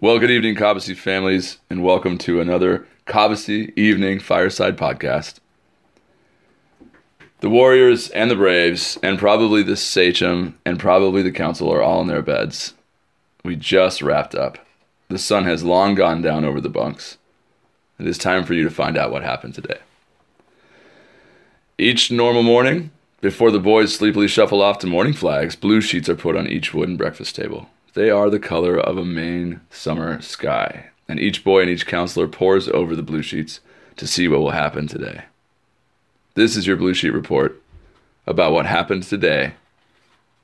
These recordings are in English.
Well, good evening, Cobbossee families, and welcome to another Cobbossee Evening Fireside Podcast. The Warriors and the Braves, and probably the Sachem and probably the Council are all in their beds. We just wrapped up. The sun has long gone down over the bunks. It is time for you to find out what happened today. Each normal morning, before the boys sleepily shuffle off to morning flags, blue sheets are put on each wooden breakfast table. They are the color of a Maine summer sky, and each boy and each counselor pores over the blue sheets to see what will happen today. This is your blue sheet report about what happened today,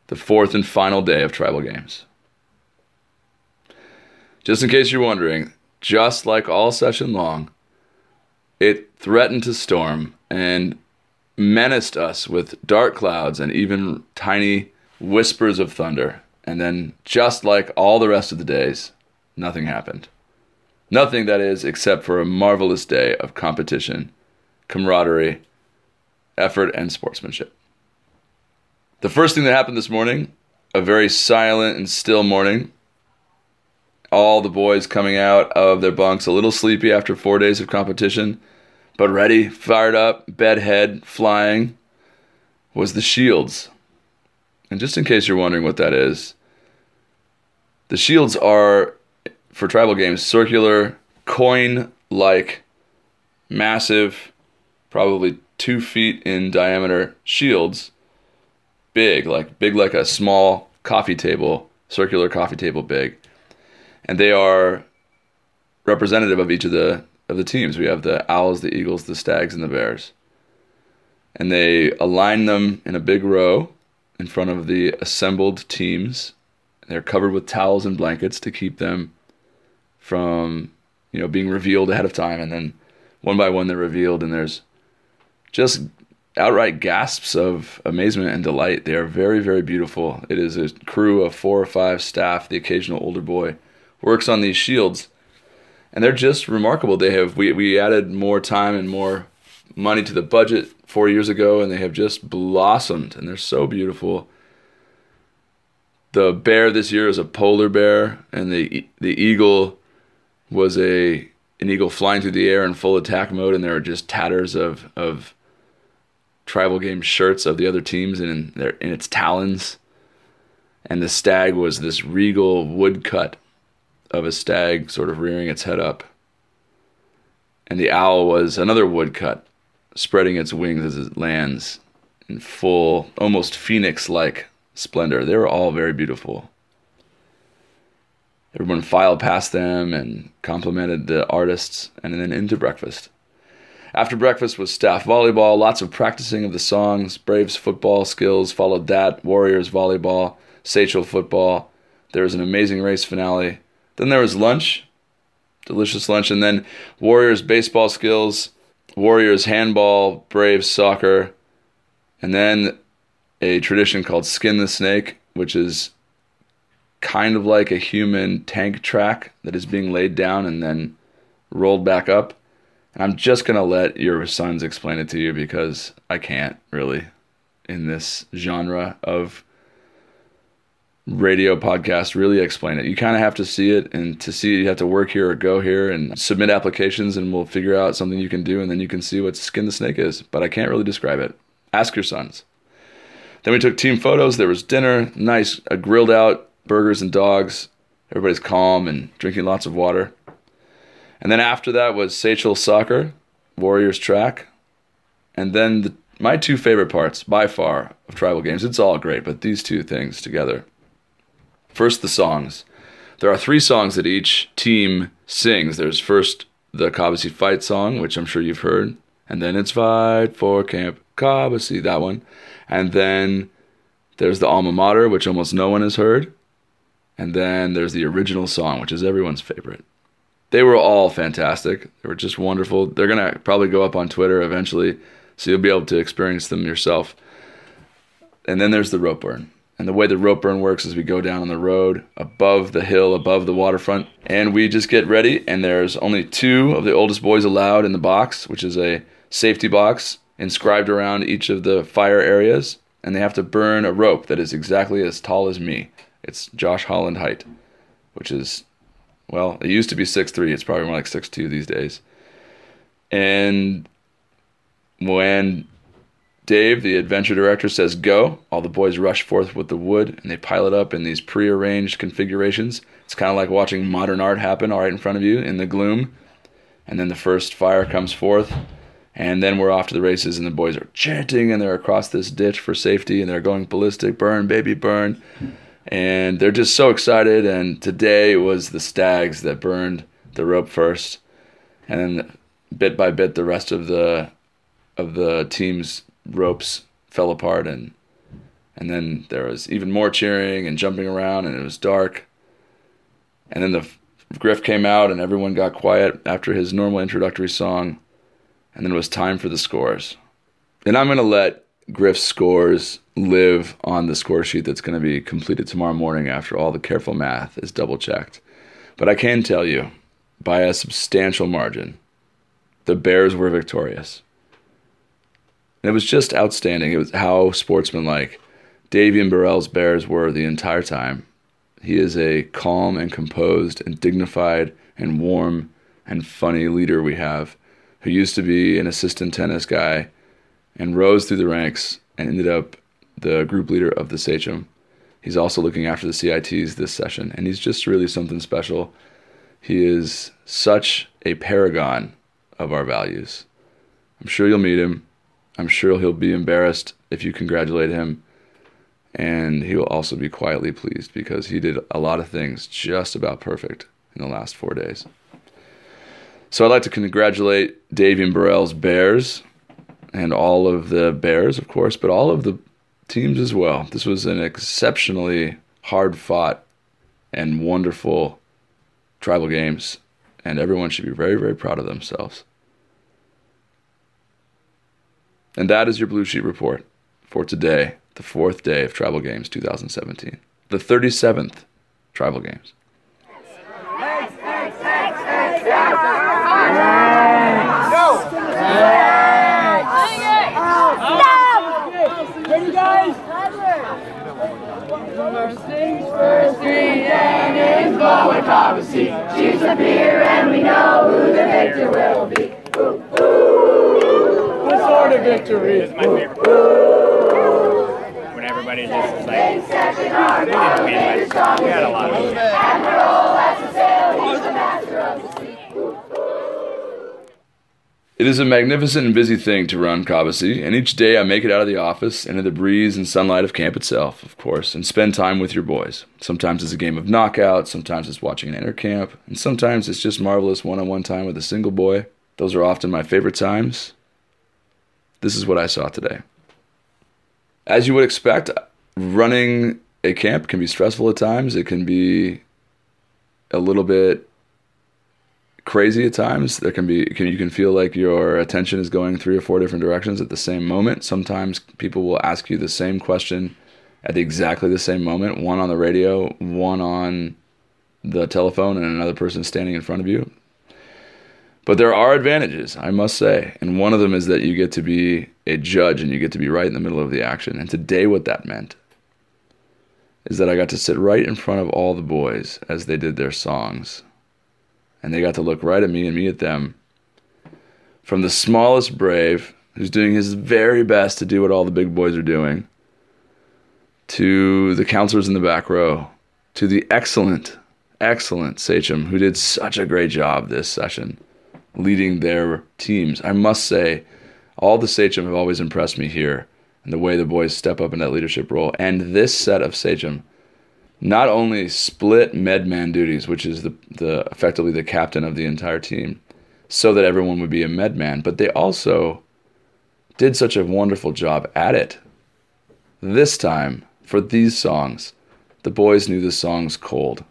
the fourth and final day of tribal games. Just in case you're wondering, just like all session long, it threatened to storm and menaced us with dark clouds and even tiny whispers of thunder and then, just like all the rest of the days, nothing happened. Nothing, that is, except for a marvelous day of competition, camaraderie, effort, and sportsmanship. The first thing that happened this morning, a very silent and still morning. All the boys coming out of their bunks a little sleepy after four days of competition, but ready, fired up, bedhead flying, was the shields. And just in case you're wondering what that is, the shields are, for tribal games, circular, coin like, massive, probably two feet in diameter shields. Big, like big like a small coffee table, circular coffee table big. And they are representative of each of the of the teams. We have the Owls, the Eagles, the Stags, and the Bears. And they align them in a big row in front of the assembled teams. They're covered with towels and blankets to keep them from, you know, being revealed ahead of time. And then one by one they're revealed, and there's just outright gasps of amazement and delight. They are very, very beautiful. It is a crew of four or five staff. The occasional older boy works on these shields, and they're just remarkable. They have we we added more time and more money to the budget four years ago, and they have just blossomed, and they're so beautiful. The bear this year is a polar bear, and the the eagle was a an eagle flying through the air in full attack mode, and there are just tatters of of tribal game shirts of the other teams in their in its talons. And the stag was this regal woodcut of a stag sort of rearing its head up. And the owl was another woodcut spreading its wings as it lands in full, almost phoenix like splendor. They were all very beautiful. Everyone filed past them and complimented the artists, and then into breakfast. After breakfast was staff volleyball, lots of practicing of the songs, Braves football skills, followed that, Warriors volleyball, Sachem football. There was an amazing race finale. Then there was lunch, delicious lunch, and then Warriors baseball skills, Warriors handball, Braves soccer, and then a tradition called Skin the Snake, which is kind of like a human tank track that is being laid down and then rolled back up. And I'm just going to let your sons explain it to you because I can't really in this genre of radio podcast really explain it. You kind of have to see it, and to see it, you have to work here or go here and submit applications, and we'll figure out something you can do, and then you can see what skin the snake is. But I can't really describe it. Ask your sons. Then we took team photos. There was dinner, nice, uh, grilled out burgers and dogs. Everybody's calm and drinking lots of water. And then after that was Sachem soccer, Warriors track, and then the, my two favorite parts by far of tribal games. It's all great, but these two things together First, the songs. There are three songs that each team sings. There's first the Cobbossee Fight song, which I'm sure you've heard, and then it's Fight for Camp Cobbossee, that one. And then there's the Alma Mater, which almost no one has heard. And then there's the original song, which is everyone's favorite. They were all fantastic. They were just wonderful. They're going to probably go up on Twitter eventually, so you'll be able to experience them yourself. And then there's the rope burn. And the way the rope burn works is we go down on the road above the hill, above the waterfront, and we just get ready. And there's only two of the oldest boys allowed in the box, which is a safety box inscribed around each of the fire areas. And they have to burn a rope that is exactly as tall as me. It's Josh Holland height, which is Well, it used to be six three. It's probably more like six two these days. And when Dave, the adventure director, says go, all the boys rush forth with the wood and they pile it up in these prearranged configurations. It's kind of like watching modern art happen all right in front of you in the gloom. And then the first fire comes forth, and then we're off to the races, and the boys are chanting and they're across this ditch for safety and they're going ballistic, burn, baby, burn. And they're just so excited. And today was the stags that burned the rope first. And then bit by bit, the rest of the of the team's ropes fell apart and and then there was even more cheering and jumping around and it was dark. And then the griff came out and everyone got quiet after his normal introductory song. And then it was time for the scores. And i'm going to let griff's scores live on the score sheet that's going to be completed tomorrow morning after all the careful math is double checked. But i can tell you by a substantial margin the bears were victorious and it was just outstanding. It was how sportsmanlike Davian Burrell's Bears were the entire time. He is a calm and composed and dignified and warm and funny leader we have who used to be an assistant tennis guy and rose through the ranks and ended up the group leader of the Sachem. He's also looking after the CITs this session, and he's just really something special. He is such a paragon of our values. I'm sure you'll meet him. I'm sure he'll be embarrassed if you congratulate him. And he will also be quietly pleased because he did a lot of things just about perfect in the last four days. So I'd like to congratulate Davian Burrell's Bears and all of the Bears, of course, but all of the teams as well. This was an exceptionally hard fought and wonderful tribal games, and everyone should be very, very proud of themselves. And that is your Blue Sheet Report for today, the fourth day of Tribal Games 2017, the 37th Tribal Games. Chiefs appear and we know who the victor will be. Ooh, ooh. What sort of victory? It's my favorite part. When everybody just is like, we didn't win, but we had a lot of. Admiral has to sail, he's the master of the sea. It is a magnificent and busy thing to run Cobbossee, and each day I make it out of the office into the breeze and sunlight of camp itself, of course, and spend time with your boys. Sometimes it's a game of knockout, sometimes it's watching an inner camp, and sometimes it's just marvelous one on one time with a single boy. Those are often my favorite times. This is what I saw today. As you would expect, running a camp can be stressful at times. It can be a little bit crazy at times. There can be can, you can feel like your attention is going three or four different directions at the same moment. Sometimes people will ask you the same question at exactly the same moment, one on the radio, one on the telephone and another person standing in front of you. But there are advantages, I must say. And one of them is that you get to be a judge and you get to be right in the middle of the action. And today, what that meant is that I got to sit right in front of all the boys as they did their songs and they got to look right at me and me at them. From the smallest brave, who's doing his very best to do what all the big boys are doing, to the counselors in the back row, to the excellent, excellent Sachem, who did such a great job this session leading their teams. I must say, all the Sachem have always impressed me here and the way the boys step up in that leadership role. And this set of Sachem not only split medman duties, which is the, the effectively the captain of the entire team, so that everyone would be a medman, but they also did such a wonderful job at it. This time, for these songs, the boys knew the songs cold.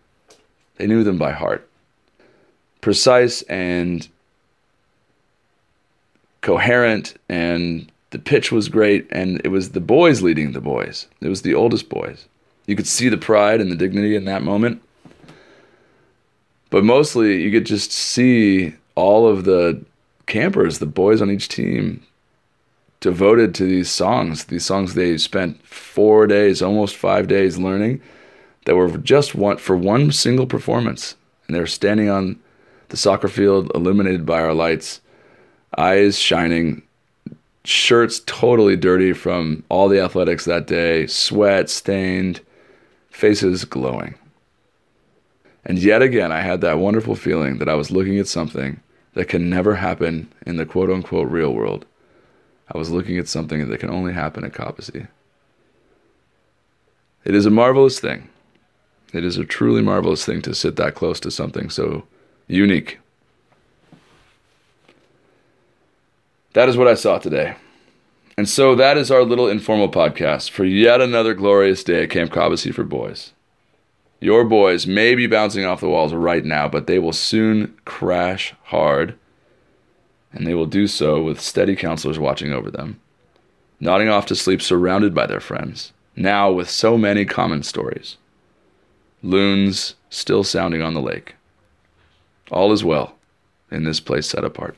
They knew them by heart. Precise and coherent, and the pitch was great, and it was the boys leading the boys. It was the oldest boys. You could see the pride and the dignity in that moment. But mostly, you could just see all of the campers, the boys on each team, devoted to these songs. These songs they spent four days, almost five days learning, that were just one for one single performance. And And they were standing on the soccer field, illuminated by our lights, eyes shining, shirts totally dirty from all the athletics that day, sweat stained, faces glowing. And yet again, I had that wonderful feeling that I was looking at something that can never happen in the quote unquote real world. I was looking at something that can only happen at Cobbossee. It is a marvelous thing. It is a truly marvelous thing to sit that close to something so unique. That is what I saw today. And so that is our little informal podcast for yet another glorious day at Camp Cobbossee for boys. Your boys may be bouncing off the walls right now, but they will soon crash hard, and they will do so with steady counselors watching over them, nodding off to sleep surrounded by their friends, now with so many common stories. Loons still sounding on the lake. All is well in this place set apart.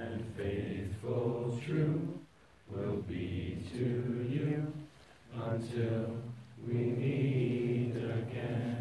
and faithful true will be to you until we meet again.